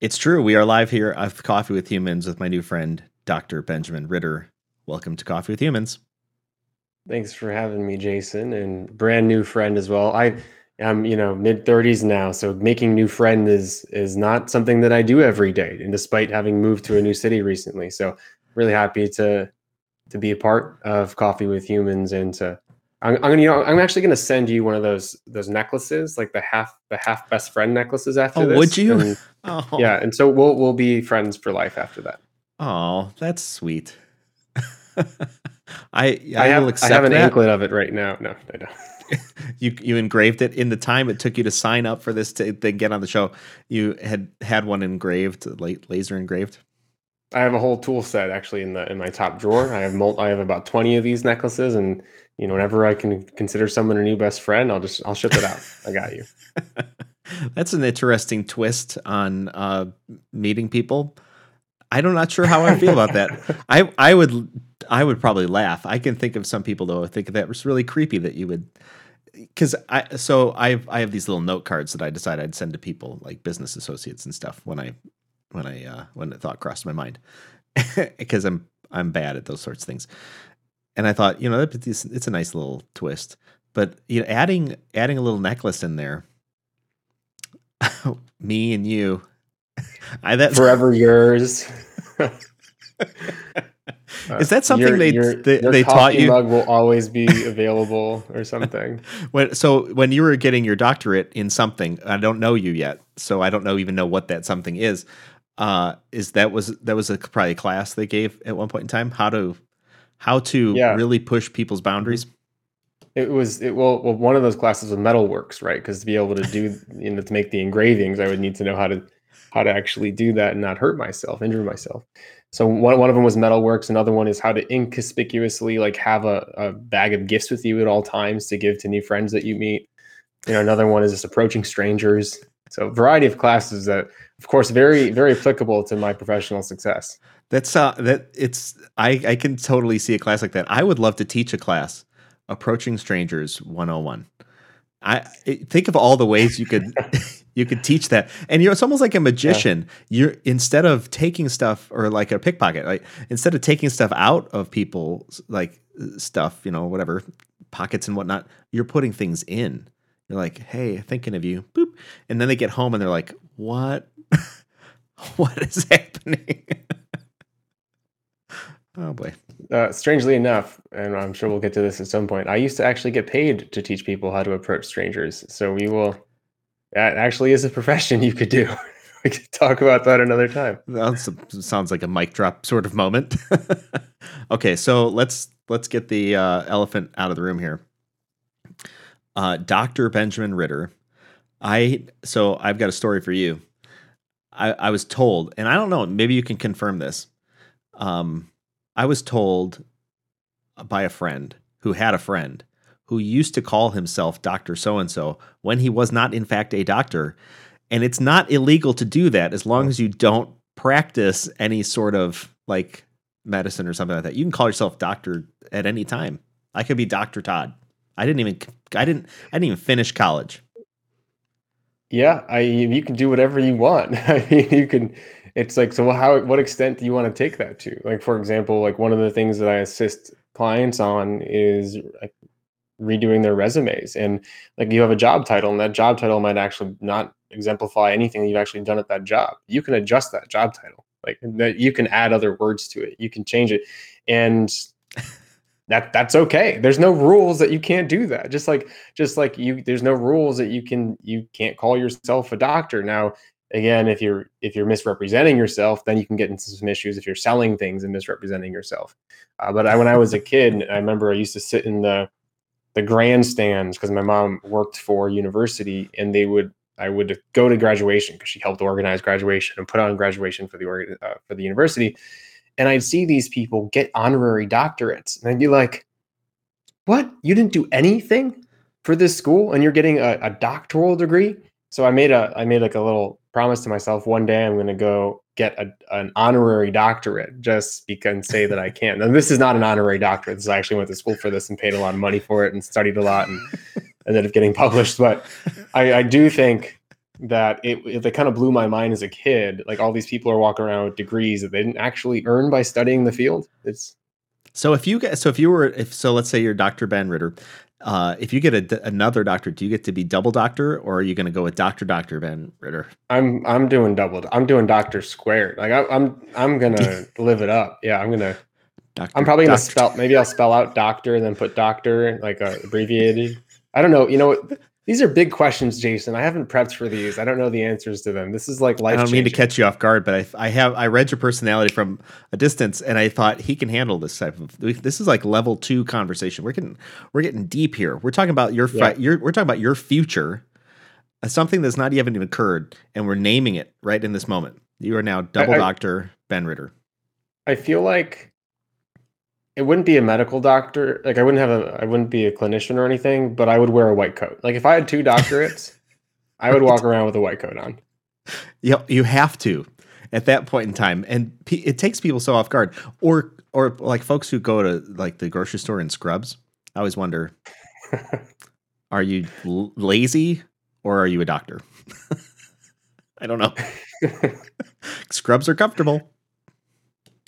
It's true. We are live here at Coffee with Humans with my new friend, Dr. Benjamin Ritter. Welcome to Coffee with Humans. Thanks for having me, Jason, and brand new friend as well. I am, you know, mid 30s now, so making new friends is is not something that I do every day. And despite having moved to a new city recently, so really happy to to be a part of Coffee with Humans and to I'm, I'm gonna, you know, I'm actually gonna send you one of those those necklaces, like the half the half best friend necklaces after oh, this. Would you? And, oh. Yeah, and so we'll we'll be friends for life after that. Oh, that's sweet. I I, I have, will accept I have an that. anklet of it right now. No, I don't. you you engraved it in the time it took you to sign up for this to, to get on the show. You had had one engraved, laser engraved. I have a whole tool set actually in the in my top drawer. I have mul- I have about twenty of these necklaces, and you know, whenever I can consider someone a new best friend, I'll just I'll ship it out. I got you. That's an interesting twist on uh, meeting people. I'm not sure how I feel about that. I I would I would probably laugh. I can think of some people though. I think that was really creepy that you would because I so I I have these little note cards that I decide I'd send to people like business associates and stuff when I when I uh, when the thought crossed my mind because I'm I'm bad at those sorts of things and I thought, you know, it's, it's a nice little twist. But you know, adding adding a little necklace in there, me and you, I that forever yours. Is that something your, they your, they, your they taught you? Mug will always be available or something. when so when you were getting your doctorate in something, I don't know you yet, so I don't know even know what that something is. Uh, is that was that was a probably a class they gave at one point in time? How to how to yeah. really push people's boundaries? It was it well, well one of those classes was metalworks, right? Because to be able to do you know to make the engravings, I would need to know how to how to actually do that and not hurt myself, injure myself. So one, one of them was metalworks. Another one is how to inconspicuously like have a, a bag of gifts with you at all times to give to new friends that you meet. You know, another one is just approaching strangers. So variety of classes that, of course, very very applicable to my professional success. That's uh that it's I I can totally see a class like that. I would love to teach a class approaching strangers 101. I think of all the ways you could you could teach that. And you know it's almost like a magician. Yeah. You're instead of taking stuff or like a pickpocket, like instead of taking stuff out of people like stuff, you know, whatever, pockets and whatnot, you're putting things in. You're like, "Hey, thinking of you." Boop. And then they get home and they're like, "What? what is happening?" Oh boy. Uh, strangely enough, and I'm sure we'll get to this at some point. I used to actually get paid to teach people how to approach strangers. So we will. That actually is a profession you could do. we could talk about that another time. That sounds like a mic drop sort of moment. okay, so let's let's get the uh, elephant out of the room here. Uh, Dr. Benjamin Ritter. I so I've got a story for you. I, I was told, and I don't know, maybe you can confirm this. Um, I was told uh, by a friend who had a friend who used to call himself Dr. So and so when he was not, in fact, a doctor. And it's not illegal to do that as long oh. as you don't practice any sort of like medicine or something like that. You can call yourself doctor at any time. I could be Dr. Todd. I didn't even I didn't I didn't even finish college. Yeah, I you can do whatever you want. I mean, you can it's like so how what extent do you want to take that to? Like for example like one of the things that i assist clients on is like redoing their resumes and like you have a job title and that job title might actually not exemplify anything that you've actually done at that job. You can adjust that job title like that you can add other words to it you can change it and that that's okay. There's no rules that you can't do that. Just like just like you there's no rules that you can you can't call yourself a doctor. Now again if you're if you're misrepresenting yourself then you can get into some issues if you're selling things and misrepresenting yourself. Uh, but I, when i was a kid i remember i used to sit in the the grandstands because my mom worked for university and they would i would go to graduation because she helped organize graduation and put on graduation for the uh, for the university. And i'd see these people get honorary doctorates and i'd be like what? You didn't do anything for this school and you're getting a, a doctoral degree? So i made a i made like a little promised to myself one day I'm going to go get a, an honorary doctorate just because say that I can. Now this is not an honorary doctorate. This I actually went to school for this and paid a lot of money for it and studied a lot and ended up getting published. But I, I do think that it, it kind of blew my mind as a kid. Like all these people are walking around with degrees that they didn't actually earn by studying the field. It's so if you get so if you were if so let's say you're Dr. Ben Ritter, uh, if you get a, another doctor, do you get to be double doctor, or are you going to go with Doctor Doctor Ben Ritter? I'm I'm doing double. I'm doing Doctor squared. Like I, I'm I'm gonna live it up. Yeah, I'm gonna. Doctor, I'm probably gonna doctor. spell. Maybe I'll spell out doctor and then put doctor like uh, abbreviated. I don't know. You know, these are big questions, Jason. I haven't prepped for these. I don't know the answers to them. This is like life. I don't mean to catch you off guard, but I, I have I read your personality from a distance, and I thought he can handle this type of. This is like level two conversation. We're getting we're getting deep here. We're talking about your yeah. your we're talking about your future, something that's not even occurred, and we're naming it right in this moment. You are now double I, doctor Ben Ritter. I feel like it wouldn't be a medical doctor. Like I wouldn't have a I wouldn't be a clinician or anything, but I would wear a white coat. Like if I had two doctorates, I would walk around with a white coat on. You you have to at that point in time, and it takes people so off guard. Or or like folks who go to like the grocery store in scrubs. I always wonder, are you l- lazy or are you a doctor? I don't know. scrubs are comfortable.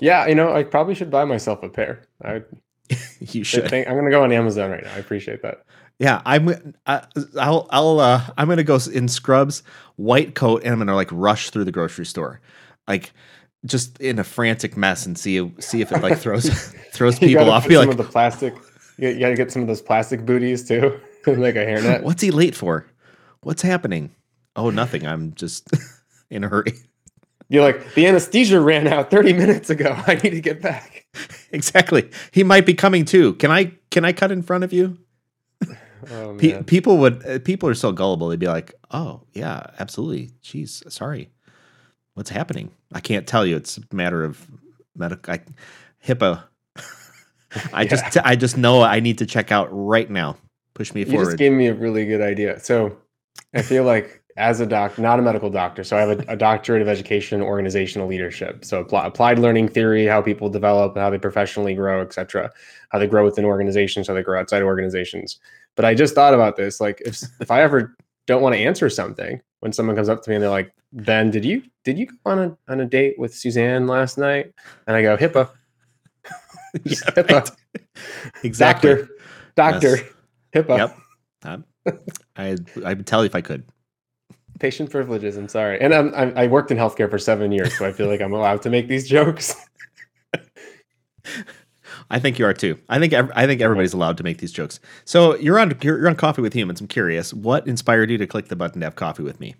Yeah, you know, I probably should buy myself a pair. I you should. Think, I'm gonna go on Amazon right now. I appreciate that. Yeah, I'm. I, I'll. I'll. Uh, I'm gonna go in scrubs, white coat, and I'm gonna like rush through the grocery store, like just in a frantic mess, and see see if it like throws throws people off. Be like the plastic. You, gotta get some of those plastic booties too, like a hairnet. What's he late for? What's happening? Oh, nothing. I'm just in a hurry. You're like, the anesthesia ran out 30 minutes ago. I need to get back. Exactly. He might be coming too. Can I can I cut in front of you? Oh, Pe- people would uh, people are so gullible. They'd be like, "Oh, yeah, absolutely. Jeez, sorry. What's happening? I can't tell you. It's a matter of medical I, HIPAA. I yeah. just I just know I need to check out right now. Push me you forward. You just gave me a really good idea. So I feel like as a doc, not a medical doctor. So I have a, a doctorate of education, organizational leadership. So apply, applied learning theory, how people develop, how they professionally grow, etc. How they grow within organizations, how they grow outside organizations. But I just thought about this. Like if if I ever don't want to answer something when someone comes up to me and they're like, Ben, did you did you go on a on a date with Suzanne last night? And I go, HIPAA. yeah, HIPAA. Right. Exactly. Doctor. Doctor. Yes. HIPAA. Yep. Um, I I would tell you if I could patient privileges. I'm sorry, and I'm, I'm, i worked in healthcare for seven years, so I feel like I'm allowed to make these jokes. I think you are too. I think I think everybody's allowed to make these jokes. So you're on you're on Coffee with Humans. I'm curious, what inspired you to click the button to have coffee with me?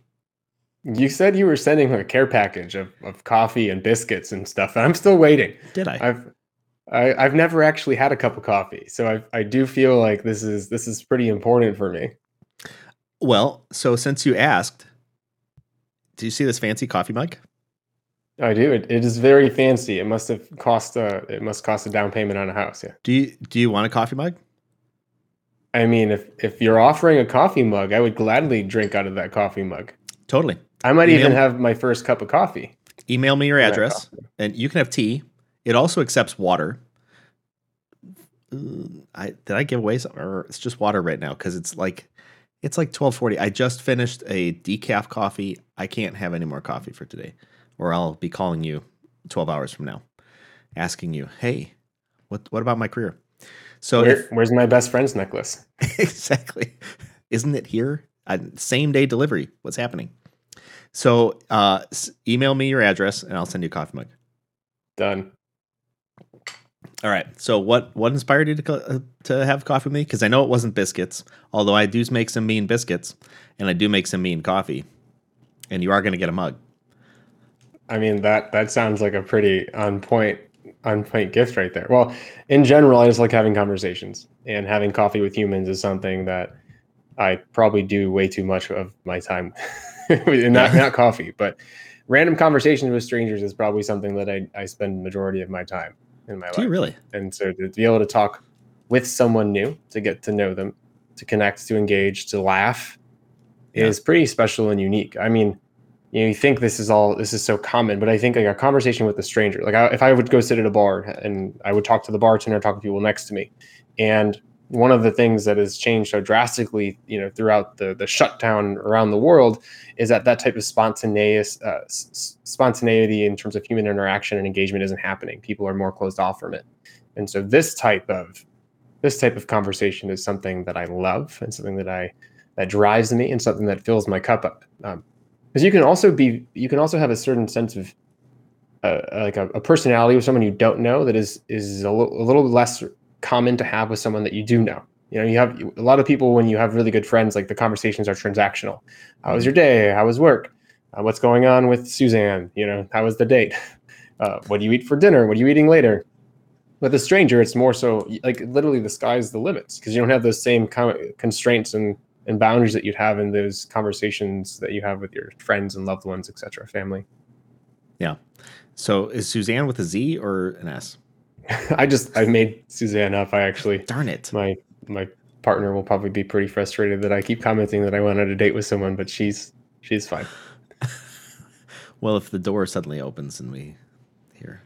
You said you were sending a care package of, of coffee and biscuits and stuff, and I'm still waiting. Did I? I've I, have i have never actually had a cup of coffee, so I I do feel like this is this is pretty important for me. Well, so since you asked, do you see this fancy coffee mug? I do. It, it is very fancy. It must have cost a it must cost a down payment on a house. Yeah. Do you do you want a coffee mug? I mean, if if you're offering a coffee mug, I would gladly drink out of that coffee mug. Totally. I might Email even have my first cup of coffee. Email me your address, and you can have tea. It also accepts water. I did I give away some, or it's just water right now because it's like it's like 12:40. I just finished a decaf coffee. I can't have any more coffee for today or I'll be calling you 12 hours from now asking you, "Hey, what what about my career?" So Where, if, where's my best friend's necklace? exactly. Isn't it here? Uh, same day delivery. What's happening? So uh, email me your address and I'll send you a coffee mug. Done. All right. So what what inspired you to uh, to have coffee with me? Because I know it wasn't biscuits, although I do make some mean biscuits, and I do make some mean coffee, and you are going to get a mug. I mean that that sounds like a pretty on point on point gift right there. Well, in general, I just like having conversations, and having coffee with humans is something that I probably do way too much of my time. not not coffee, but random conversations with strangers is probably something that I, I spend majority of my time in my Do life. You really? And so to be able to talk with someone new, to get to know them, to connect, to engage, to laugh yeah. is pretty special and unique. I mean, you know, you think this is all this is so common, but I think like a conversation with a stranger, like I, if I would go sit at a bar and I would talk to the bartender, talk to people next to me, and one of the things that has changed so drastically, you know, throughout the the shutdown around the world, is that that type of spontaneous uh, s- spontaneity in terms of human interaction and engagement isn't happening. People are more closed off from it, and so this type of this type of conversation is something that I love and something that I that drives me and something that fills my cup up. Because um, you can also be you can also have a certain sense of uh, like a, a, personality with someone you don't know that is is a, little less common to have with someone that you do know. You know, you have a lot of people when you have really good friends, like the conversations are transactional. How was your day? How was work? Uh, what's going on with Suzanne? You know, how was the date? Uh, what do you eat for dinner? What are you eating later? With a stranger, it's more so like literally the sky's the limits because you don't have those same of constraints and, and boundaries that you'd have in those conversations that you have with your friends and loved ones, etc., family. Yeah. So is Suzanne with a Z or an S? I just I made Suzanne up. I actually darn it. My my partner will probably be pretty frustrated that I keep commenting that I went on a date with someone, but she's she's fine. well, if the door suddenly opens and we hear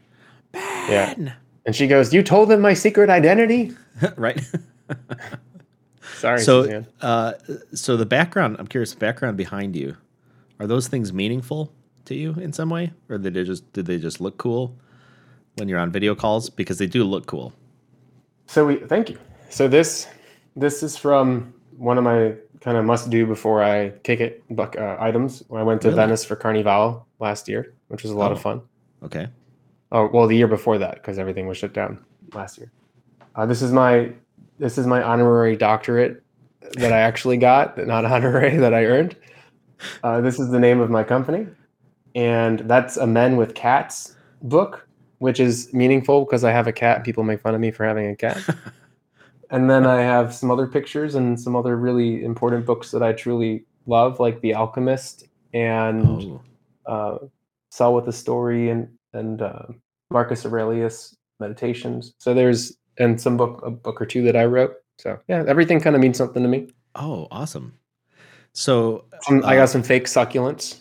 Ben! Yeah. And she goes, You told them my secret identity? right. Sorry. So uh so the background, I'm curious, the background behind you, are those things meaningful to you in some way? Or did they just did they just look cool? when you're on video calls because they do look cool. So we thank you. So this this is from one of my kind of must do before I kick it buck, uh, items. When I went to really? Venice for Carnival last year, which was a lot oh. of fun. Okay. Oh well, the year before that because everything was shut down last year. Uh, this is my this is my honorary doctorate that I actually got, not honorary that I earned. Uh, this is the name of my company, and that's a Men with Cats book which is meaningful because I have a cat. People make fun of me for having a cat. and then I have some other pictures and some other really important books that I truly love, like The Alchemist and oh. uh, Sell with a Story and and uh, Marcus Aurelius Meditations. So there's and some book a book or two that I wrote. So yeah, everything kind of means something to me. Oh, awesome! So uh, I got uh, some fake succulents.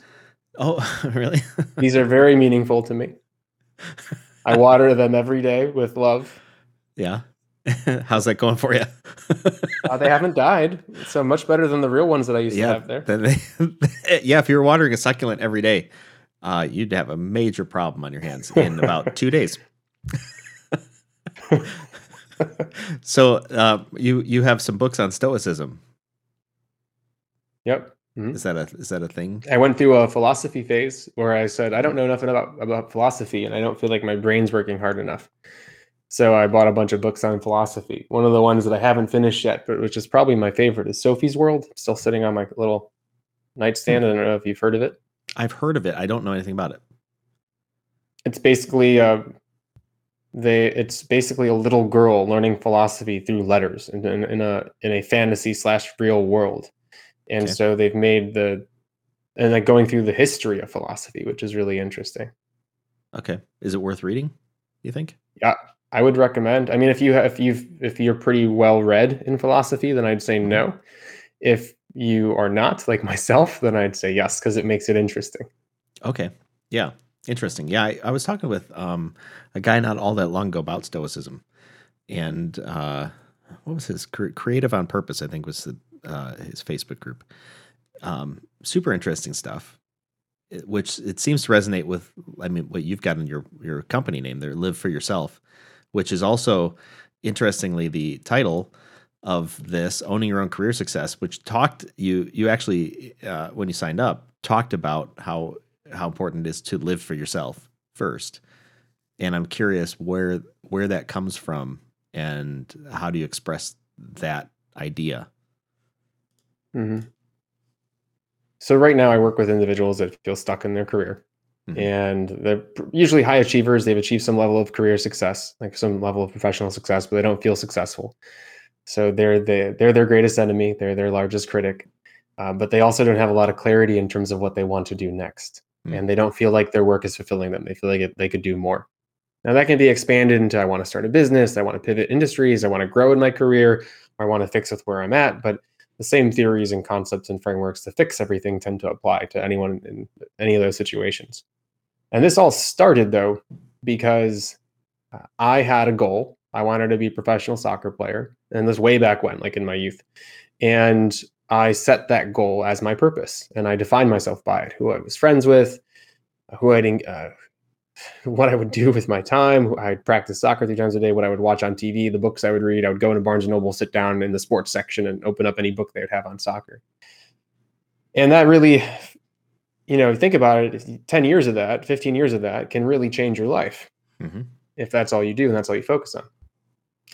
Oh, really? These are very meaningful to me. I water them every day with love. Yeah. How's that going for you? uh, they haven't died, so much better than the real ones that I used yeah, to have there. They, yeah, if you were watering a succulent every day, uh, you'd have a major problem on your hands in about two days. so uh, you you have some books on Stoicism. Yep. Mm-hmm. Is that a is that a thing? I went through a philosophy phase where I said I don't know nothing about about philosophy and I don't feel like my brain's working hard enough. So I bought a bunch of books on philosophy. One of the ones that I haven't finished yet, but which is probably my favorite, is Sophie's World. Still sitting on my little nightstand. I don't know if you've heard of it. I've heard of it. I don't know anything about it. It's basically uh, they. It's basically a little girl learning philosophy through letters in, in, in a in a fantasy slash real world. And okay. so they've made the and like going through the history of philosophy which is really interesting. Okay. Is it worth reading you think? Yeah i would recommend. I mean if you have, if you've if you're pretty well read in philosophy then i'd say no. Mm-hmm. if you are not like myself then i'd say yes because it makes it interesting. Okay. Yeah interesting yeah I, I, was talking with um, a guy not all that long ago about stoicism and uh, what was his creative on purpose i think was the uh, his Facebook group. Um, super interesting stuff, which it seems to resonate with. I mean, what you've got in your your company name there, "Live for Yourself," which is also interestingly the title of this owning your own career success which talked you you actually uh, when you signed up talked about how how important it is to live for yourself first and i'm curious where where that comes from and how do you express that idea Mm-hmm. So right now, I work with individuals that feel stuck in their career, mm-hmm. and they're usually high achievers. They've achieved some level of career success, like some level of professional success, but they don't feel successful. So they're the, they're their greatest enemy. They're their largest critic, uh, but they also don't have a lot of clarity in terms of what they want to do next, mm-hmm. and they don't feel like their work is fulfilling them. They feel like it, they could do more. Now that can be expanded into I want to start a business, I want to pivot industries, I want to grow in my career, I want to fix with where I'm at, but the same theories and concepts and frameworks to fix everything tend to apply to anyone in any of those situations. And this all started though because uh, I had a goal. I wanted to be a professional soccer player, and this way back when, like in my youth. And I set that goal as my purpose, and I defined myself by it. Who I was friends with, who I uh, what I would do with my time. I'd practice soccer three times a day. What I would watch on TV, the books I would read. I would go into Barnes and Noble, sit down in the sports section, and open up any book they would have on soccer. And that really, you know, think about it. Ten years of that, fifteen years of that, can really change your life mm-hmm. if that's all you do and that's all you focus on.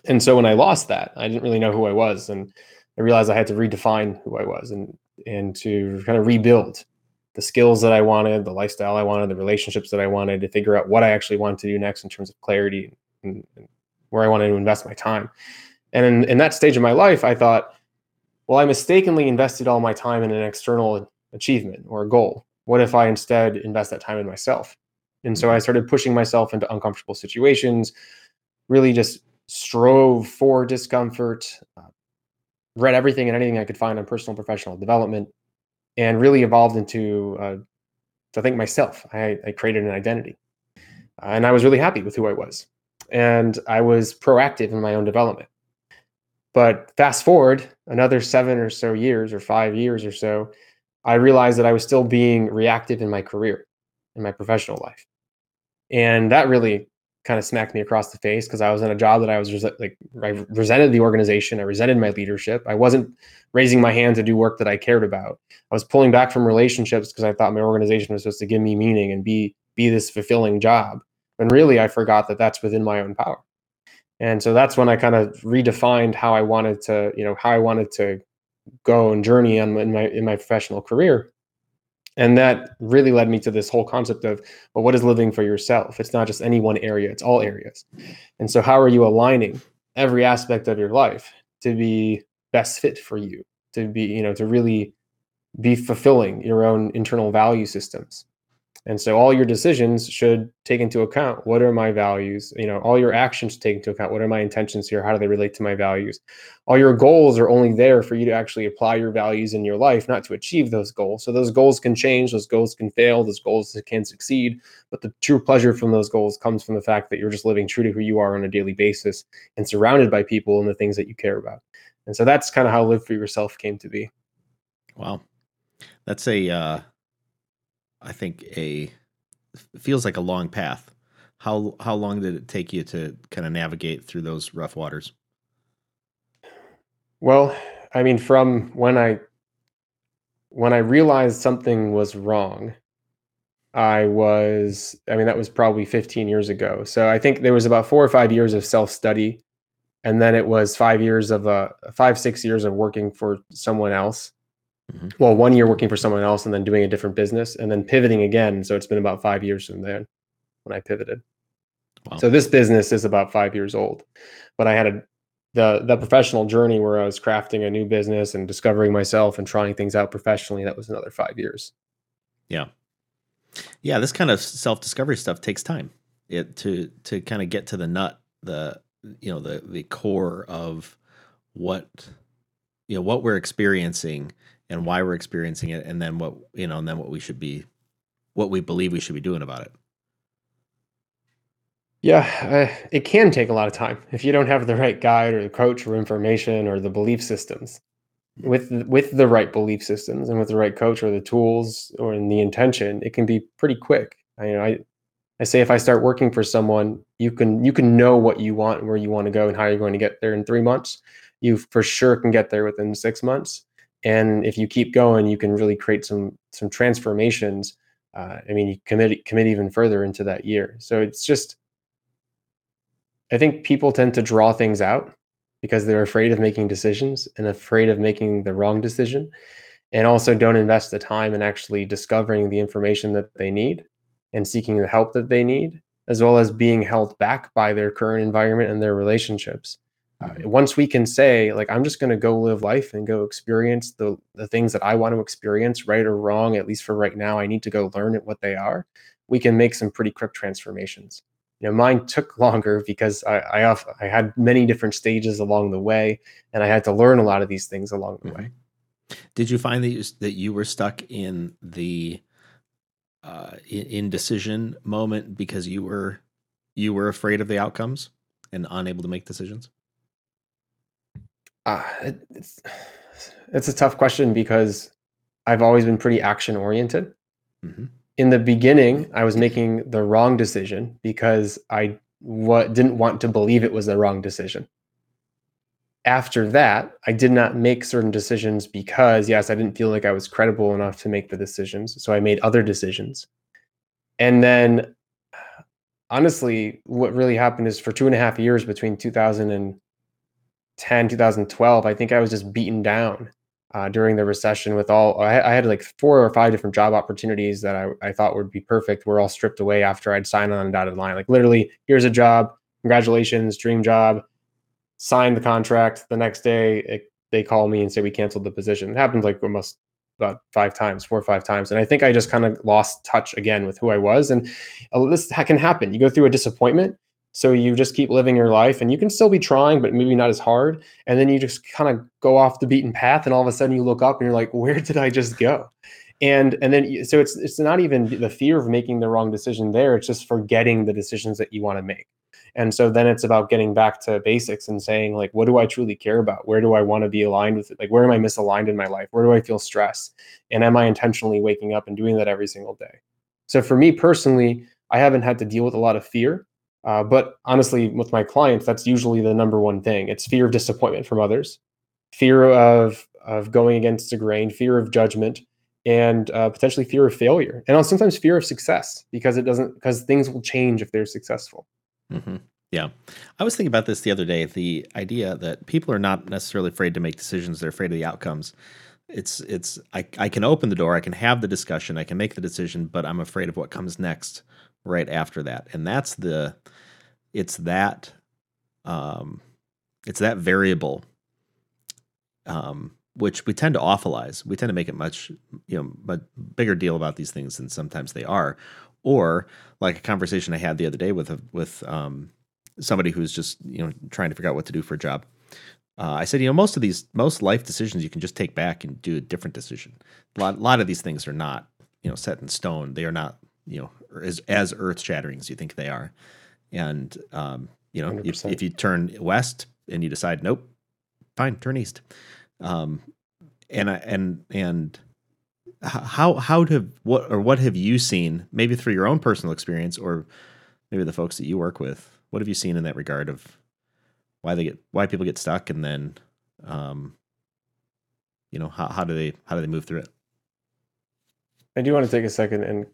And so when I lost that, I didn't really know who I was, and I realized I had to redefine who I was and and to kind of rebuild the skills that I wanted, the lifestyle I wanted, the relationships that I wanted to figure out what I actually wanted to do next in terms of clarity and, and where I wanted to invest my time. And in, in that stage of my life, I thought, well, I mistakenly invested all my time in an external achievement or a goal. What if I instead invest that time in myself? And so I mm-hmm. started pushing myself into uncomfortable situations, really just strove for discomfort, uh, read everything and anything I could find on personal professional development, and really evolved into, uh, I think, myself. I, I created an identity. and I was really happy with who I was. And I was proactive in my own development. But fast forward another seven or so years, or five years or so, I realized that I was still being reactive in my career, in my professional life. And that really kind of smacked me across the face because I was in a job that I was like I resented the organization, I resented my leadership. I wasn't raising my hand to do work that I cared about. I was pulling back from relationships because I thought my organization was supposed to give me meaning and be be this fulfilling job. And really, I forgot that that's within my own power. And so that's when I kind of redefined how I wanted to, you know, how I wanted to go and journey on in my in my professional career and that really led me to this whole concept of well what is living for yourself? It's not just any one area it's all areas. And so how are you aligning every aspect of your life to be best fit for you to be you know to really be fulfilling your own internal value systems and so all your decisions should take into account what are my values, you know, all your actions take into account what are my intentions here, how do they relate to my values. All your goals are only there for you to actually apply your values in your life, not to achieve those goals. So those goals can change, those goals can fail, those goals can succeed, but the true pleasure from those goals comes from the fact that you're just living true to who you are on a daily basis and surrounded by people and the things that you care about. And so that's kind of how live for yourself came to be. Wow. That's a uh I think a feels like a long path. How how long did it take you to kind of navigate through those rough waters? Well, I mean, from when I when I realized something was wrong, I was I mean that was probably 15 years ago. So I think there was about 4 or 5 years of self-study and then it was 5 years of uh 5 6 years of working for someone else Mm-hmm. Well, one year working for someone else and then doing a different business and then pivoting again. So it's been about five years from there when I pivoted. Wow. So this business is about five years old, but I had a the the professional journey where I was crafting a new business and discovering myself and trying things out professionally. That was another five years. Yeah, yeah. This kind of self discovery stuff takes time. It to to kind of get to the nut, the you know the the core of what you know what we're experiencing and why we're experiencing it and then what you know and then what we should be what we believe we should be doing about it. Yeah uh, it can take a lot of time if you don't have the right guide or the coach or information or the belief systems. With with the right belief systems and with the right coach or the tools or in the intention it can be pretty quick. I you know i i say if i start working for someone you can you can know what you want and where you want to go and how you're going to get there in three months. You for sure can get there within six months and if you keep going you can really create some some transformations uh, i mean you commit commit even further into that year. So it's just i think people tend to draw things out because they're afraid of making decisions and afraid of making the wrong decision and also don't invest the time in actually discovering the information that they need and seeking the help that they need as well as being held back by their current environment and their relationships uh, once we can say like i'm just going to go live life and go experience the the things that i want to experience right or wrong at least for right now i need to go learn what they are we can make some pretty quick transformations. You know mine took longer because i i, I had many different stages along the way and i had to learn a lot of these things along the mm-hmm. way did you find that you, that you were stuck in the uh, indecision moment because you were you were afraid of the outcomes and unable to make decisions Uh, it, it's it's a tough question because I've always been pretty action oriented. Mm-hmm. In the beginning, I was making the wrong decision because I what didn't want to believe it was the wrong decision. After that, I did not make certain decisions because yes, I didn't feel like I was credible enough to make the decisions, so I made other decisions. And then honestly, what really happened is for two and a half years between 2010, 2012, I think I was just beaten down uh, during the recession with all I, I, had like four or five different job opportunities that I, I thought would be perfect were all stripped away after I'd signed on a dotted line. Like literally, here's a job, congratulations, dream job. Sign the contract. The next day, it, they call me and say we canceled the position. It happens like almost about five times, four or five times, and I think I just kind of lost touch again with who I was. And uh, this can happen. You go through a disappointment so you just keep living your life and you can still be trying, but maybe not as hard. And then you just kind of go off the beaten path and all of a sudden you look up and you're like, where did I just go? And and then so it's it's not even the fear of making the wrong decision there. It's just forgetting the decisions that you want to make. And so then it's about getting back to basics and saying like, what do I truly care about? Where do I want to be aligned with it? Like, where am I misaligned in my life? Where do I feel stress? And am I intentionally waking up and doing that every single day? So for me personally, I haven't had to deal with a lot of fear uh, but honestly, with my clients, that's usually the number one thing. It's fear of disappointment from others, fear of of going against the grain, fear of judgment, and uh, potentially fear of failure, and sometimes fear of success because it doesn't because things will change if they're successful. Mm-hmm. Yeah, I was thinking about this the other day. The idea that people are not necessarily afraid to make decisions; they're afraid of the outcomes. It's it's I I can open the door, I can have the discussion, I can make the decision, but I'm afraid of what comes next right after that. And that's the it's that um it's that variable um which we tend to awfulize. We tend to make it much, you know, much bigger deal about these things than sometimes they are. Or like a conversation I had the other day with a, with um, somebody who's just you know trying to figure out what to do for a job. Uh, I said, you know, most of these, most life decisions you can just take back and do a different decision. A lot, a lot of these things are not, you know, set in stone. They are not you know as as earth shattering as you think they are. And um, you know, if, if, you turn west and you decide nope, fine, turn east. Um, and I and and how how have what or what have you seen maybe through your own personal experience or maybe the folks that you work with what have you seen in that regard of why they get why people get stuck and then um you know how, how do they how do they move through it I do want to take a second and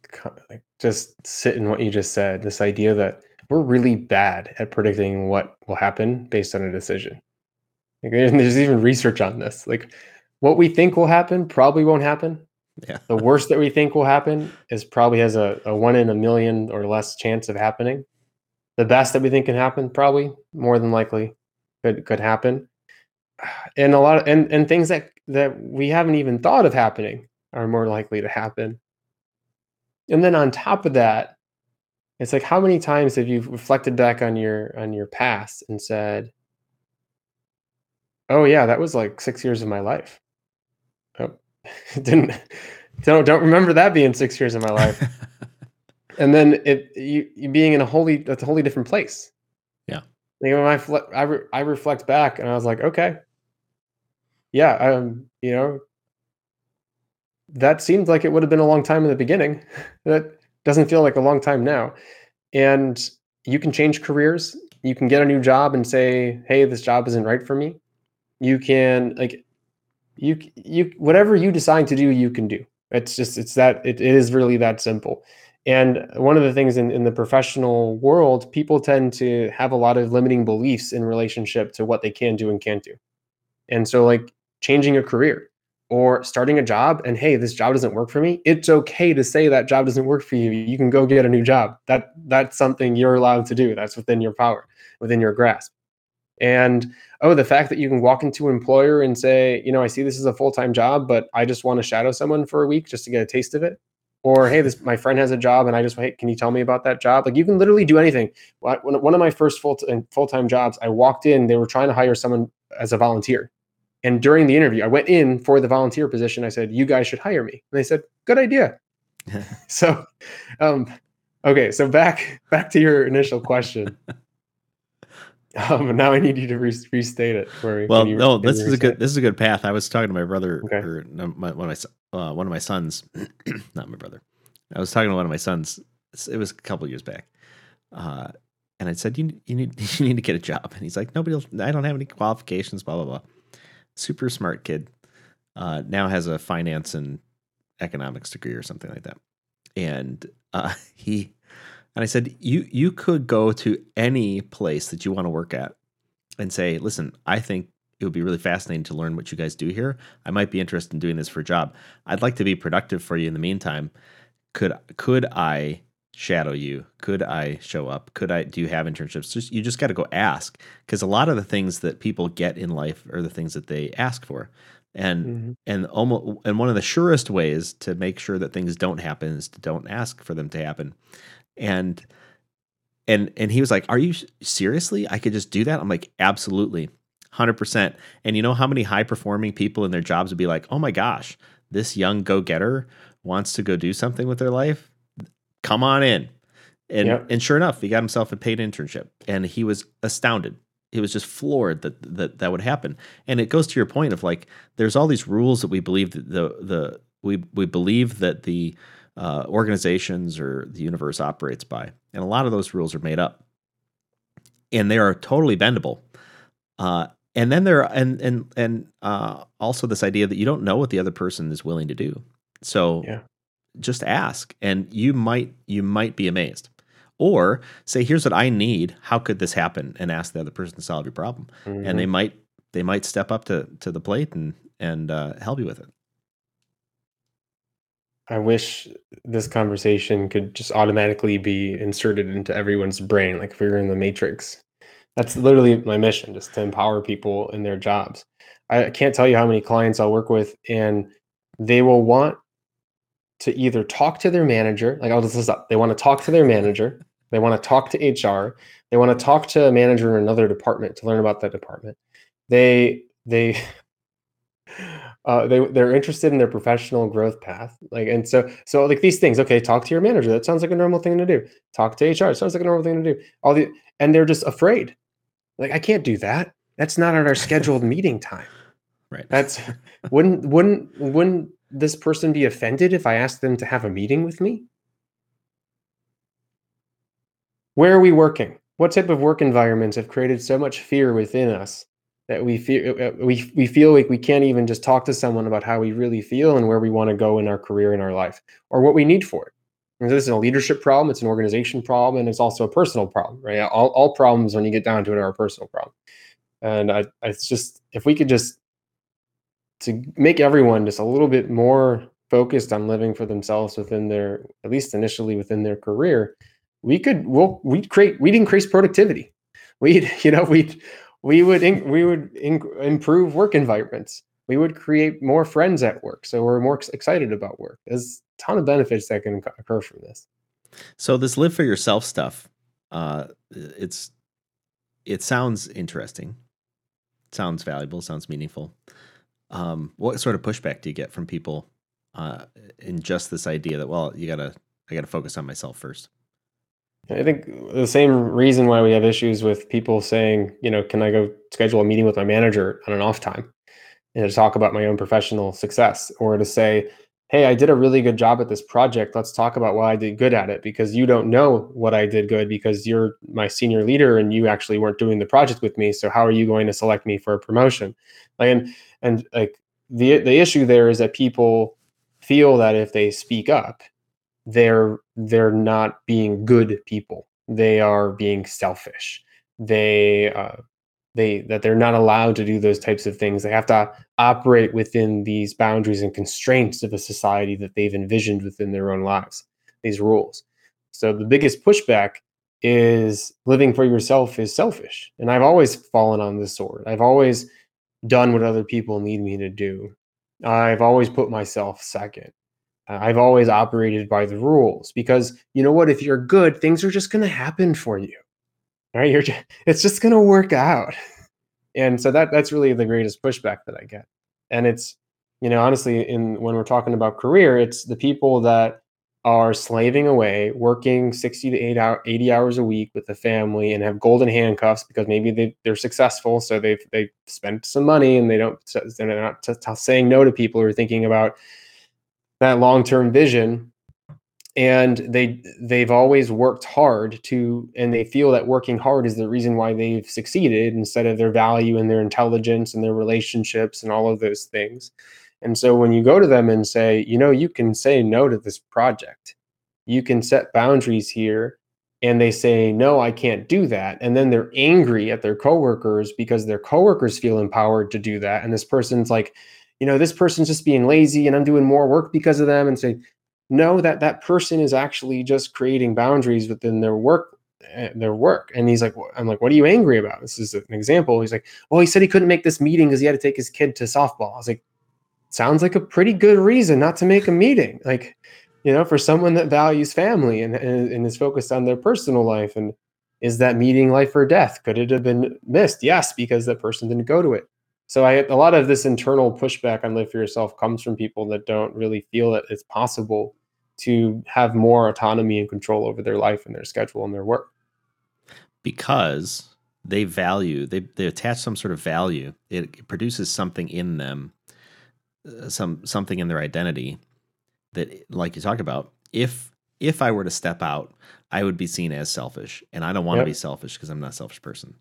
just sit in what you just said. This idea that we're really bad at predicting what will happen based on a decision. Like, there's even research on this. Like, what we think will happen probably won't happen. Yeah. the worst that we think will happen is probably has a, a one in a million or less chance of happening. The best that we think can happen probably more than likely could could happen. And a lot of and, and things that that we haven't even thought of happening are more likely to happen. And then on top of that, it's like how many times have you reflected back on your on your past and said, "Oh yeah, that was like 6 years of my life." Oh, didn't don't don't remember that being 6 years of my life. and then it you, you being in a wholly that's a wholly different place. Yeah. Like when I I, re, I reflect back and I was like, okay, yeah, um, you know, that seemed like it would have been a long time in the beginning. that doesn't feel like a long time now. And you can change careers. You can get a new job and say, "Hey, this job isn't right for me." You can like you you whatever you decide to do, you can do. It's just it's that it, it is really that simple. And one of the things in, in the professional world, people tend to have a lot of limiting beliefs in relationship to what they can do and can't do. And so like changing a career, or starting a job and hey this job doesn't work for me it's okay to say that job doesn't work for you. You can go get a new job. That that's something you're allowed to do. That's within your power within your grasp. And oh the fact that you can walk into an employer and say you know i see this is a full-time job but i just want to shadow someone for a week just to get a taste of it. Or hey this my friend has a job and i just hey can you tell me about that job? Like you can literally do anything. One of my first full full-time jobs i walked in they were trying to hire someone as a volunteer and during the interview, I went in for the volunteer position. I said, "You guys should hire me." And they said, "Good idea." so, um, okay, so back back to your initial question. Um, now I need you to re- restate it. For, well, you, no, this is a good this is a good path. I was talking to my brother okay. or my, one of my uh, one of my sons, not my brother. I was talking to one of my sons. It was a couple years back, uh, and I said, "You you need you need to get a job." And he's like, "Nobody, I don't have any qualifications." Blah blah blah. Super smart kid. Uh, now has a finance and economics degree or something like that. And uh, he and I said, "You you could go to any place that you want to work at and say, listen, I think it would be really fascinating to learn what you guys do here. I might be interested in doing this for a job. I'd like to be productive for you in the meantime. Could could I shadow you? Could I show up? Could I do you have internships? Just you just got to go ask because a lot of the things that people get in life are the things that they ask for. And mm-hmm. and almost and one of the surest ways to make sure that things don't happen is to don't ask for them to happen and and and he was like are you seriously i could just do that i'm like absolutely 100% and you know how many high performing people in their jobs would be like oh my gosh this young go-getter wants to go do something with their life come on in and yep. and sure enough he got himself a paid internship and he was astounded he was just floored that that that would happen and it goes to your point of like there's all these rules that we believe that the the we we believe that the uh, organizations or the universe operates by. And a lot of those rules are made up, and they are totally bendable. Uh, and then there and and and uh, also this idea that you don't know what the other person is willing to do. So yeah. Just ask, and you might you might be amazed. Or say, here's what I need. How could this happen? And ask the other person to solve your problem, mm-hmm. and they mm-hmm. might they might step up to to the plate and and uh, help you with it. I wish this conversation could just automatically be inserted into everyone's brain, like if we were in the Matrix. That's literally my mission, just to empower people in their jobs. I can't tell you how many clients I'll work with, and they will want to either talk to their manager, like I'll just list up. They want to talk to their manager, they want to talk to HR, they want to talk to a manager in another department to learn about that department. They they uh, they they're interested in their professional growth path. Like and so so like these things okay talk to your manager. That sounds like a normal thing to do. Talk to hr sounds like a normal thing to do. All the and they're just afraid. Like i can't do that. That's not at our scheduled meeting time. Right. That's wouldn't wouldn't wouldn't this person be offended if i ask them to have a meeting with me where are we working what type of work environments have created so much fear within us that we feel uh, uh, we we feel like we can't even just talk to someone about how we really feel and where we want to go in our career in our life or what we need for it. And this is a leadership problem, it's an organization problem, and it's also a personal problem, right? All, all problems when you get down to it are a personal problem. And I, it's just if we could just to make everyone just a little bit more focused on living for themselves within their at least initially within their career, we could we'll we'd create we'd increase productivity. We'd you know we'd we would in, we would in, improve work environments. We would create more friends at work, so we're more excited about work. There's a ton of benefits that can occur from this. So this live for yourself stuff, uh, it's it sounds interesting, sounds valuable, sounds meaningful. Um, what sort of pushback do you get from people uh, in just this idea that well, you gotta I gotta focus on myself first? I think the same reason why we have issues with people saying, you know, can I go schedule a meeting with my manager on an off time and to talk about my own professional success or to say, hey, I did a really good job at this project. Let's talk about why I did good at it because you don't know what I did good because you're my senior leader and you actually weren't doing the project with me. So how are you going to select me for a promotion? And and like the the issue there is that people feel that if they speak up they're they're not being good people. They are being selfish. They uh, they that they're not allowed to do those types of things. They have to operate within these boundaries and constraints of a society that they've envisioned within their own lives. These rules. So the biggest pushback is living for yourself is selfish. And I've always fallen on this sword. I've always done what other people need me to do. I've always put myself second. Uh, I've always operated by the rules because you know what? If you're good, things are just going to happen for you. Right? You're just, it's just going to work out. And so that that's really the greatest pushback that I get. And it's you know honestly in when we're talking about career, it's the people that are slaving away, working 60 to 8 hour, 80 hours a week with the family and have golden handcuffs because maybe they, they're successful. So they've, they spent some money and they don't, they're not t- t- saying no to people who are thinking about that long-term vision. And they, they've always worked hard to, and they feel that working hard is the reason why they've succeeded instead of their value and their intelligence and their relationships and all of those things. And so when you go to them and say, you know, you can say no to this project, you can set boundaries here, and they say, no, I can't do that. And then they're angry at their coworkers because their coworkers feel empowered to do that. And this person's like, you know, this person's just being lazy and I'm doing more work because of them. And say, no, that that person is actually just creating boundaries within their work eh, their work. And he's like, I'm like, what are you angry about? This is an example. He's like, well, he said he couldn't make this meeting because he had to take his kid to softball. I was like, sounds like a pretty good reason not to make a meeting. Like, you know, for someone that values family and, and, and is focused on their personal life. And is that meeting life or death? Could it have been missed? Yes, because that person didn't go to it. So I a lot of this internal pushback on live for yourself comes from people that don't really feel that it's possible to have more autonomy and control over their life and their schedule and their work. Because they value, they, they attach some sort of value. It produces something in them uh, some something in their identity that like you talked about if if i were to step out i would be seen as selfish and i don't want yep. to be selfish because i'm not a selfish person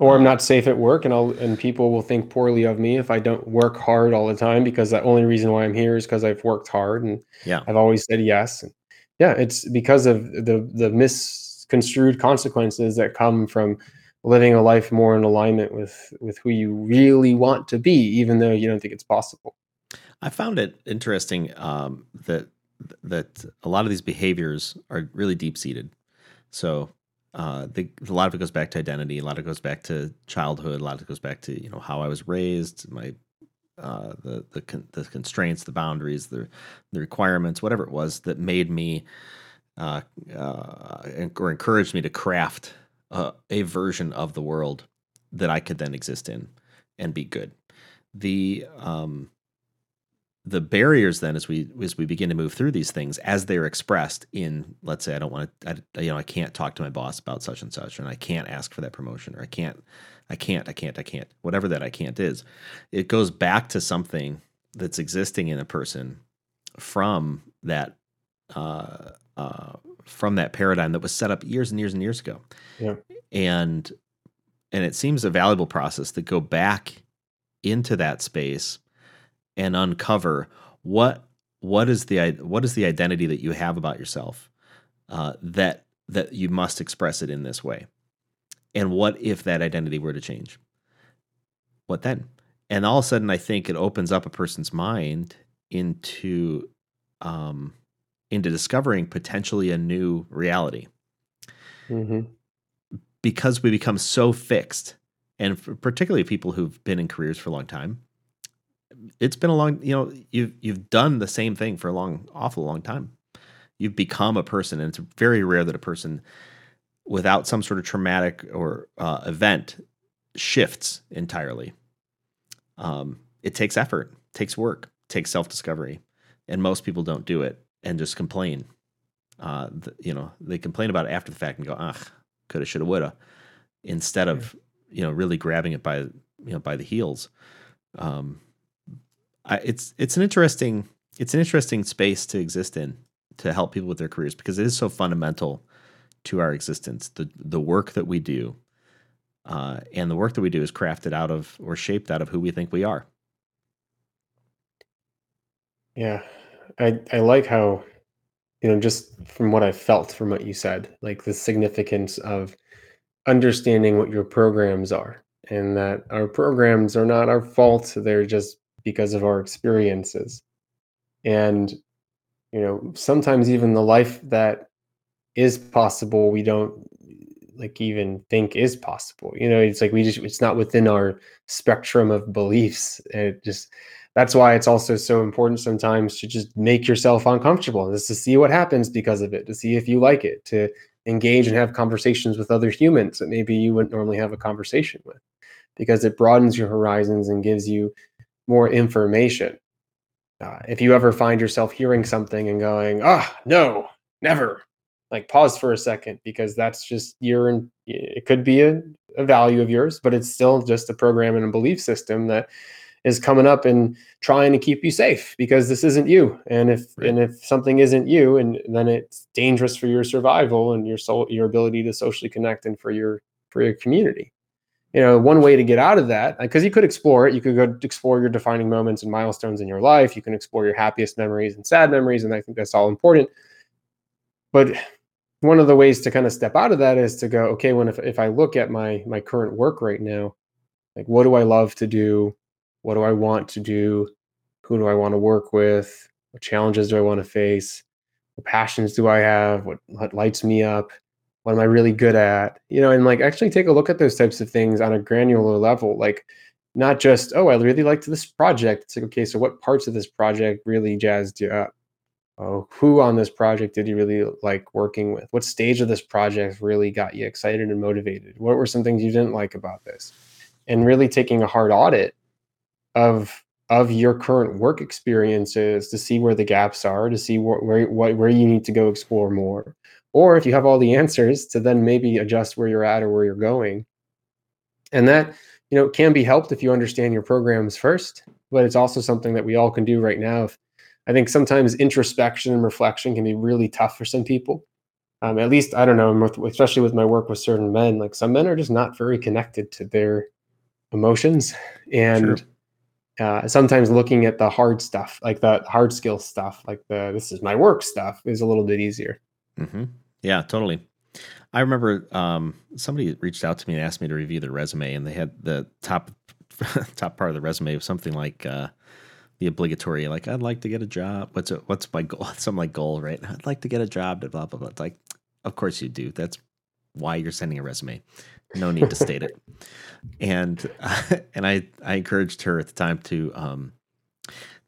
or i'm not safe at work and i'll and people will think poorly of me if i don't work hard all the time because the only reason why i'm here is because i've worked hard and yeah. I've always said yes. And yeah it's because of the the misconstrued consequences that come from living a life more in alignment with with who you really want to be even though you don't think it's possible. I found it interesting um, that that a lot of these behaviors are really deep seated. So uh, they, a lot of it goes back to identity. A lot of it goes back to childhood. A lot of it goes back to you know how I was raised, my uh, the the con- the constraints, the boundaries, the the requirements, whatever it was that made me uh, uh or encouraged me to craft a version of the world that I could then exist in and be good. The um, the barriers then as we as we begin to move through these things as they're expressed in let's say I don't want to I, you know I can't talk to my boss about such and such and I can't ask for that promotion or I can't I can't I can't I can't whatever that I can't is it goes back to something that's existing in a person from that uh, uh, from that paradigm that was set up years and years and years ago. Yeah. And and it seems a valuable process to go back into that space and uncover what what is the what is the identity that you have about yourself uh, that that you must express it in this way? And what if that identity were to change? What then? And all of a sudden i think it opens up a person's mind into um, into discovering potentially a new reality. Mm-hmm. because we become so fixed and particularly people who've been in careers for a long time it's been a long you know you've you've done the same thing for a long awful long time. You've become a person and it's very rare that a person without some sort of traumatic or uh, event shifts entirely. Um, it takes effort takes work takes self-discovery and most people don't do it and just complain. Uh, you know they complain about it after the fact and go ah coulda shoulda woulda instead of you know really grabbing it by you know by the heels. Um, It's it's an interesting it's an interesting space to exist in to help people with their careers because it is so fundamental to our existence. The the work that we do, uh, and the work that we do is crafted out of or shaped out of who we think we are. Yeah, I I like how, you know, just from what I felt from what you said, like the significance of understanding what your programs are, and that our programs are not our fault; they're just because of our experiences. And, you know, sometimes even the life that is possible, we don't like even think is possible. You know, it's like we just, it's not within our spectrum of beliefs. It just, that's why it's also so important sometimes to just make yourself uncomfortable, just to see what happens because of it, to see if you like it, to engage and have conversations with other humans that maybe you wouldn't normally have a conversation with, because it broadens your horizons and gives you more information. uh, if you ever find yourself hearing something and going, ah, oh, no, never, like pause for a second because that's just your, it could be a, a value of yours, but it's still just a program and a belief system that is coming up and trying to keep you safe because this isn't you. And if right. and if something isn't you, and then it's dangerous for your survival and your soul, your ability to socially connect and for your for your community. You know, one way to get out of that, uh, because you could explore it, you could go explore your defining moments and milestones in your life. You can explore your happiest memories and sad memories, and I think that's all important. But one of the ways to kind of step out of that is to go, okay, when if, if I look at my my current work right now, like what do I love to do? What do I want to do? Who do I want to work with? What challenges do I want to face? What passions do I have? What, what lights me up? What am I really good at? You know, and like actually take a look at those types of things on a granular level. Like not just, oh, I really liked this project. It's like, okay, so what parts of this project really jazzed you up? Oh, who on this project did you really like working with? What stage of this project really got you excited and motivated? What were some things you didn't like about this? And really taking a hard audit of of your current work experiences to see where the gaps are, to see where, where, where you need to go explore more. Or if you have all the answers, to then maybe adjust where you're at or where you're going. And that, you know, can be helped if you understand your programs first, but it's also something that we all can do right now. If, I think sometimes introspection and reflection can be really tough for some people. Um, at least, I don't know, especially with my work with certain men, like some men are just not very connected to their emotions. And sure uh, sometimes looking at the hard stuff, like the hard skill stuff, like the this is my work stuff, is a little bit easier. Mm-hmm. Yeah, totally. I remember um, somebody reached out to me and asked me to review their resume, and they had the top top part of the resume was something like uh, the obligatory, like I'd like to get a job. What's a, what's my goal? Something like goal, right? I'd like to get a job. Blah blah blah. It's like, of course you do. That's why you're sending a resume. No need to state it. And uh, and I I encouraged her at the time to um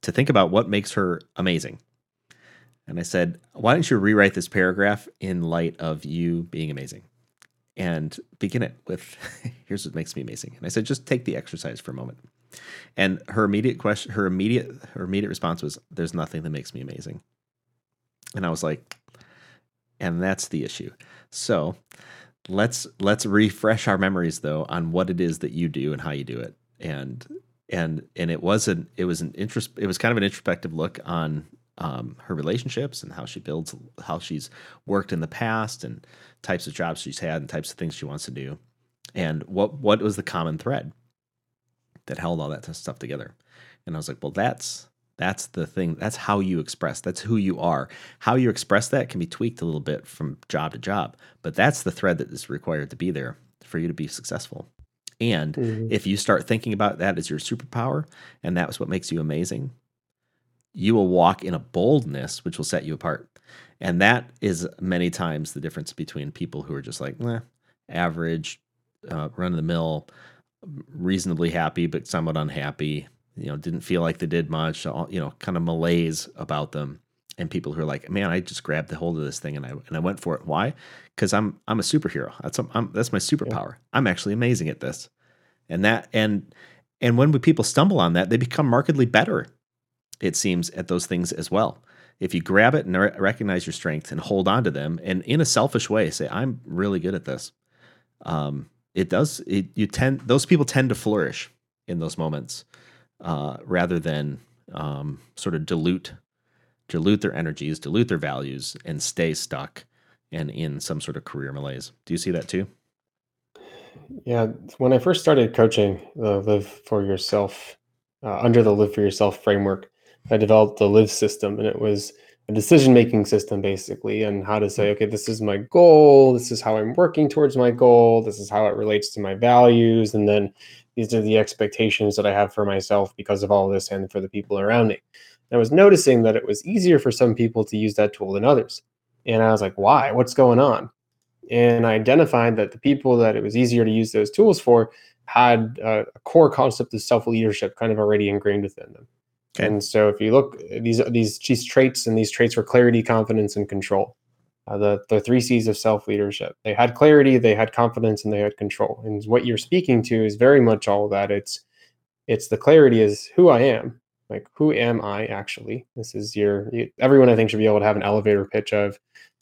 to think about what makes her amazing. And I said, why don't you rewrite this paragraph in light of you being amazing? And begin it with, here's what makes me amazing. And I said, just take the exercise for a moment. And her immediate question, her immediate, her immediate response was, there's nothing that makes me amazing. And I was like, and that's the issue. So let's let's refresh our memories though on what it is that you do and how you do it and and and it wasn't it was an interest it was kind of an introspective look on um, her relationships and how she builds how she's worked in the past and types of jobs she's had and types of things she wants to do and what what was the common thread that held all that stuff together and i was like well that's that's the thing. That's how you express. That's who you are. How you express that can be tweaked a little bit from job to job, but that's the thread that is required to be there for you to be successful. And mm-hmm. if you start thinking about that as your superpower and that's what makes you amazing, you will walk in a boldness which will set you apart. And that is many times the difference between people who are just like, eh, average, uh, run of the mill, reasonably happy, but somewhat unhappy, you know didn't feel like they did much you know kind of malaise about them. And people who are like man i just grabbed the hold of this thing and i and i went for it. Why? Because i'm i'm a superhero. That's I'm, that's my superpower. Yeah. i'm actually amazing at this. And that and and when people stumble on that they become markedly better it seems at those things as well if you grab it and re- recognize your strength and hold on to them and in a selfish way say i'm really good at this um, it does it, you tend those people tend to flourish in those moments uh, rather than um, sort of dilute dilute their energies, dilute their values, and stay stuck and in some sort of career malaise. Do you see that too? Yeah, when I first started coaching the Live for Yourself uh, under the Live for Yourself framework, I developed the Live system, and it was a decision making system basically, and how to say, mm. okay, this is my goal, this is how I'm working towards my goal, this is how it relates to my values, and then these are the expectations that I have for myself because of all this and for the people around me. And I was noticing that it was easier for some people to use that tool than others. And I was like, why? What's going on? And I identified that the people that it was easier to use those tools for had a core concept of self leadership kind of already ingrained within them. And so if you look these these these traits and these traits were clarity, confidence, and control uh, the the three C's of self leadership. They had clarity, they had confidence, and they had control. And what you're speaking to is very much all that. It's it's the clarity is who I am, Like, who am I actually? This is your, you, everyone I think should be able to have an elevator pitch of,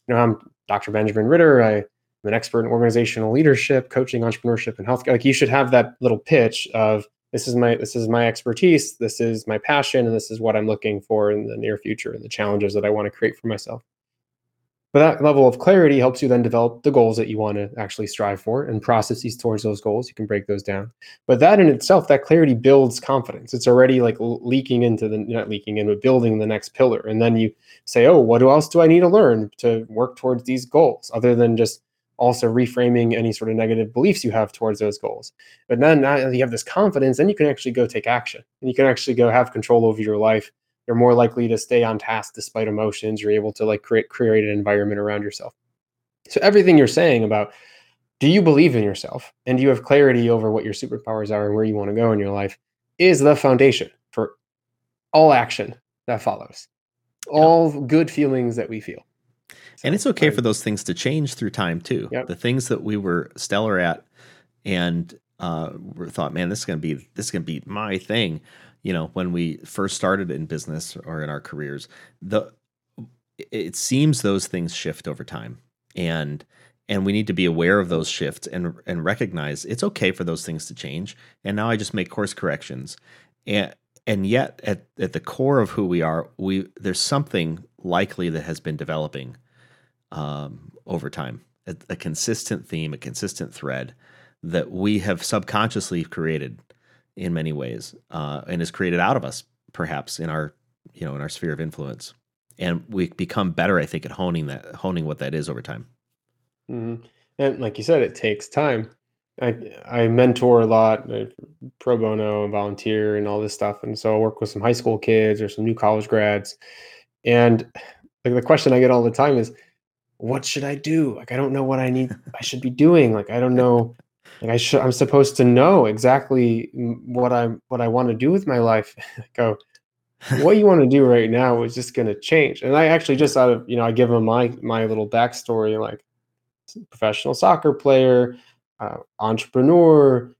you know, I'm Dr. Benjamin Ritter. I, am an expert in organizational leadership, coaching, entrepreneurship, and healthcare. Like, you should have that little pitch of, this is my this is my expertise this is my passion and this is what i'm looking for in the near future and the challenges that i want to create for myself but that level of clarity helps you then develop the goals that you want to actually strive for and processes towards those goals. You can break those down. But that in itself, that clarity builds confidence. It's already like leaking into the, not leaking in, but building the next pillar. And then you say, oh, what else do I need to learn to work towards these goals other than just also reframing any sort of negative beliefs you have towards those goals. But then now you have this confidence, then you can actually go take action. And you can actually go have control over your life. You're more likely to stay on task despite emotions. You're able to like create create an environment around yourself. So everything you're saying about do you believe in yourself? And do you have clarity over what your superpowers are and where you want to go in your life? Is the foundation for all action that follows. All good feelings that we feel so, and it's okay for those things to change through time too. Yep. the things that we were stellar at and uh, we thought man this is going to be this is to be my thing you know when we first started in business or in our careers the it seems those things shift over time. And and we need to be aware of those shifts and and recognize it's okay for those things to change. And now i just make course corrections. And and yet at, at the core of who we are we there's something likely that has been developing um, over time. A, a consistent theme a consistent thread that we have subconsciously created in many ways uh, and is created out of us perhaps in our you know in our sphere of influence. And we become better i think at honing that honing what that is over time. Mm-hmm. and like you said it takes time. I i mentor a lot uh, pro bono and volunteer and all this stuff. And so i work with some high school kids or some new college grads. And like the question i get all the time is what should i do like i don't know what i need i should be doing like i don't know like I should, I'm supposed to know exactly what I'm, what I want to do with my life. Go, what you want to do right now is just going to change. And I actually just out of you know I give them my my little backstory, like professional soccer player, uh, entrepreneur,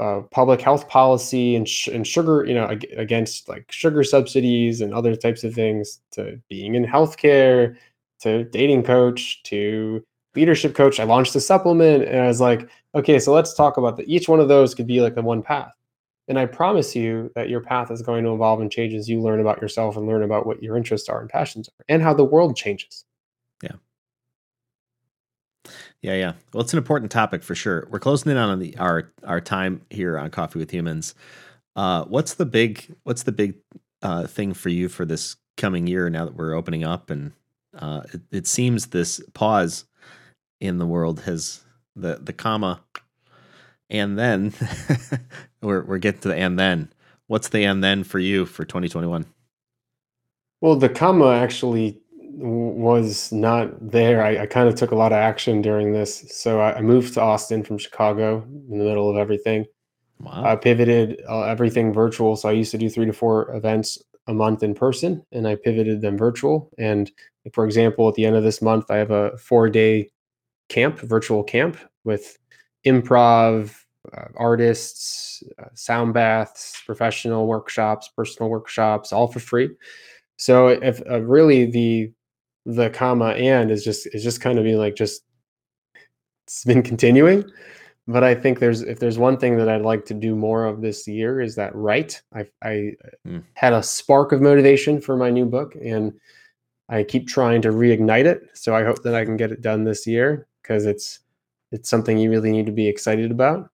uh, public health policy, and sh- and sugar, you know, ag- against like sugar subsidies and other types of things, to being in healthcare, to dating coach, to leadership coach. I launched a supplement, and I was like Okay, so let's talk about that. Each one of those could be like a one path. And I promise you that your path is going to evolve and change as you learn about yourself and learn about what your interests are and passions are and how the world changes. Yeah. Yeah, yeah. Well, it's an important topic for sure. We're closing in on the, our our time here on Coffee with Humans. Uh, what's the big what's the big uh, thing for you for this coming year now that we're opening up and uh, it, it seems this pause in the world has the the comma, and then we're we're getting to the and then. What's the and then for you for 2021? Well, the comma actually was not there. I, I kind of took a lot of action during this. So I, I, moved to Austin from Chicago in the middle of everything. Wow. I pivoted uh, everything virtual. So I used to do three to four events a month in person and I pivoted them virtual. And for example, at the end of this month, I have a four day camp, virtual camp with improv, uh, artists, uh, sound baths, professional workshops, personal workshops, all for free. So if uh, really the the comma and is just is just kind of being like just it's been continuing. But I think there's if there's one thing that I'd like to do more of this year is that write. I I mm. had a spark of motivation for my new book and I keep trying to reignite it. So I hope that I can get it done this year because it's it's something you really need to be excited about.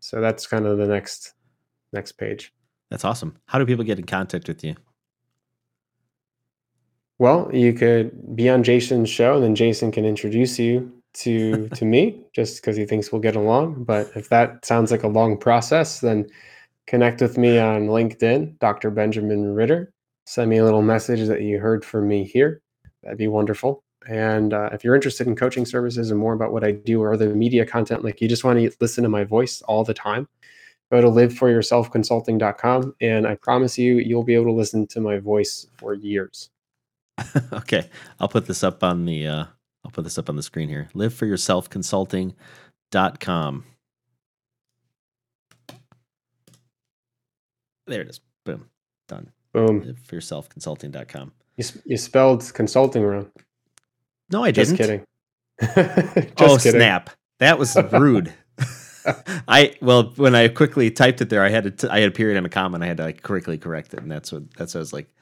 So that's kind of the next next page. That's awesome. How do people get in contact with you? Well, you could be on Jason's show, and then Jason can introduce you to to me, just because he thinks we'll get along. But if that sounds like a long process, then connect with me on LinkedIn, Dr. Benjamin Ritter. Send me a little message that you heard from me here. That'd be wonderful. And uh, if you're interested in coaching services and more about what I do or other media content, like you just want to listen to my voice all the time, go to liveforyourselfconsulting.com. And I promise you, you'll be able to listen to my voice for years. okay. I'll put this up on the, uh, I'll put this up on the screen here. Liveforyourselfconsulting.com. There it is. Boom. Done. Boom. For yourselfconsulting.com. You, you spelled consulting wrong. No, I didn't. Just kidding. Just oh, kidding. snap. That was rude. I well, when I quickly typed it there, I had a t- I had a period and a comma, and I had to like quickly correct it, and that's what that's what I was like.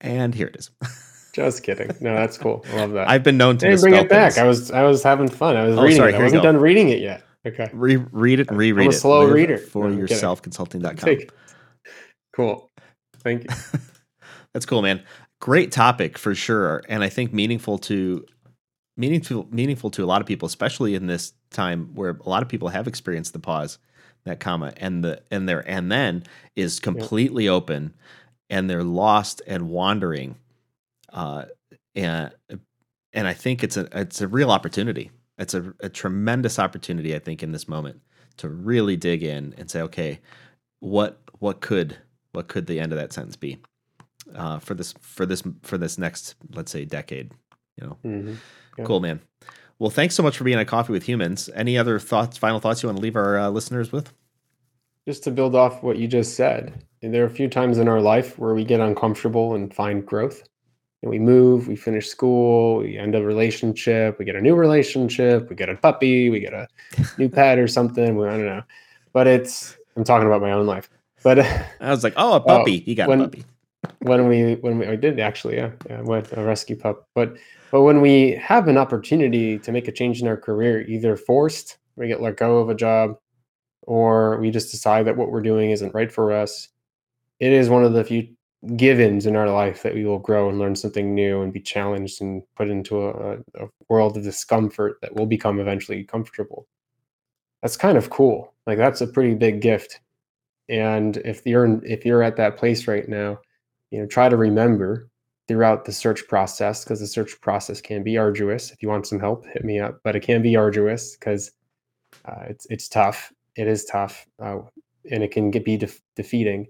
And here it is. Just kidding. No, that's cool. I love that. I've been known to hey, bring it back. things. I was I was having fun. I was Oh, reading sorry, it. I wasn't done reading it yet. Okay. Re- read it and reread I'm a it. slow Live reader. for No, yourselfconsulting.com. Take- Cool. Thank you. That's cool, man. Great topic for sure, and I think meaningful to meaningful meaningful to a lot of people, especially in this time where a lot of people have experienced the pause, that comma, and the and their and then is completely open, and they're lost and wandering, uh, and and I think it's a it's a real opportunity. It's a, a tremendous opportunity, I think, in this moment to really dig in and say, okay, what what could what could the end of that sentence be? uh, for this for this for this next let's say decade. You know, Mhm. Yeah. cool man. Well, thanks so much for being on Coffee with Humans. Any other thoughts, final thoughts you want to leave our uh, listeners with? Just to build off what you just said, there are a few times in our life where we get uncomfortable and find growth. And we move, we finish school, we end a relationship, we get a new relationship, we get a puppy, we get a new pet or something. We, I don't know. But it's, I'm talking about my own life. But I was like, oh, a oh, puppy. you got when- a puppy. when we when we I did actually yeah yeah what a rescue pup but but when we have an opportunity to make a change in our career either forced we get let go of a job or we just decide that what we're doing isn't right for us it is one of the few givens in our life that we will grow and learn something new and be challenged and put into a, a world of discomfort that will become eventually comfortable. That's kind of cool. Like that's a pretty big gift. And if you're if you're at that place right now you know try to remember throughout the search process because the search process can be arduous. If you want some help hit me up. But it can be arduous because uh, it's it's tough. It is tough uh, and it can get be def- defeating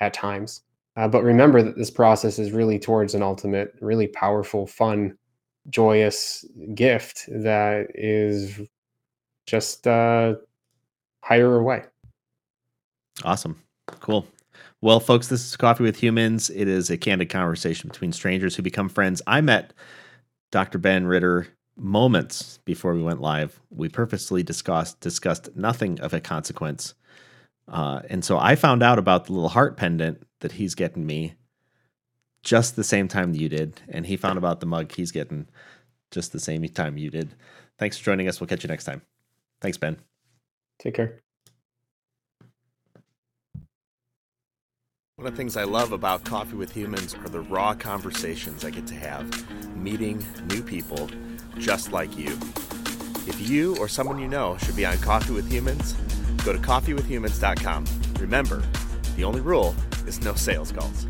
at times uh, but remember that this process is really towards an ultimate really powerful fun joyous gift that is just uh hire away Awesome. Cool. Well, folks, this is Coffee with Humans. It is a candid conversation between strangers who become friends. I met Dr. Ben Ritter moments before we went live. We purposely discussed discussed nothing of a consequence. Uh, and so I found out about the little heart pendant that he's getting me just the same time you did. And he found about the mug he's getting just the same time you did. Thanks for joining us. We'll catch you next time. Thanks, Ben. take care One of the things I love about Coffee with Humans are the raw conversations I get to have, meeting new people just like you. If you or someone you know should be on Coffee with Humans, go to coffeewithhumans.com. Remember, the only rule is no sales calls.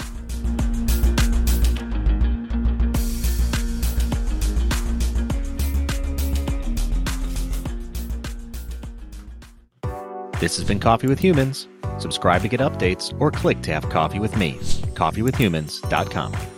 This has been Coffee with Humans. Subscribe to get updates or click to have coffee with me. CoffeeWithHumans.com.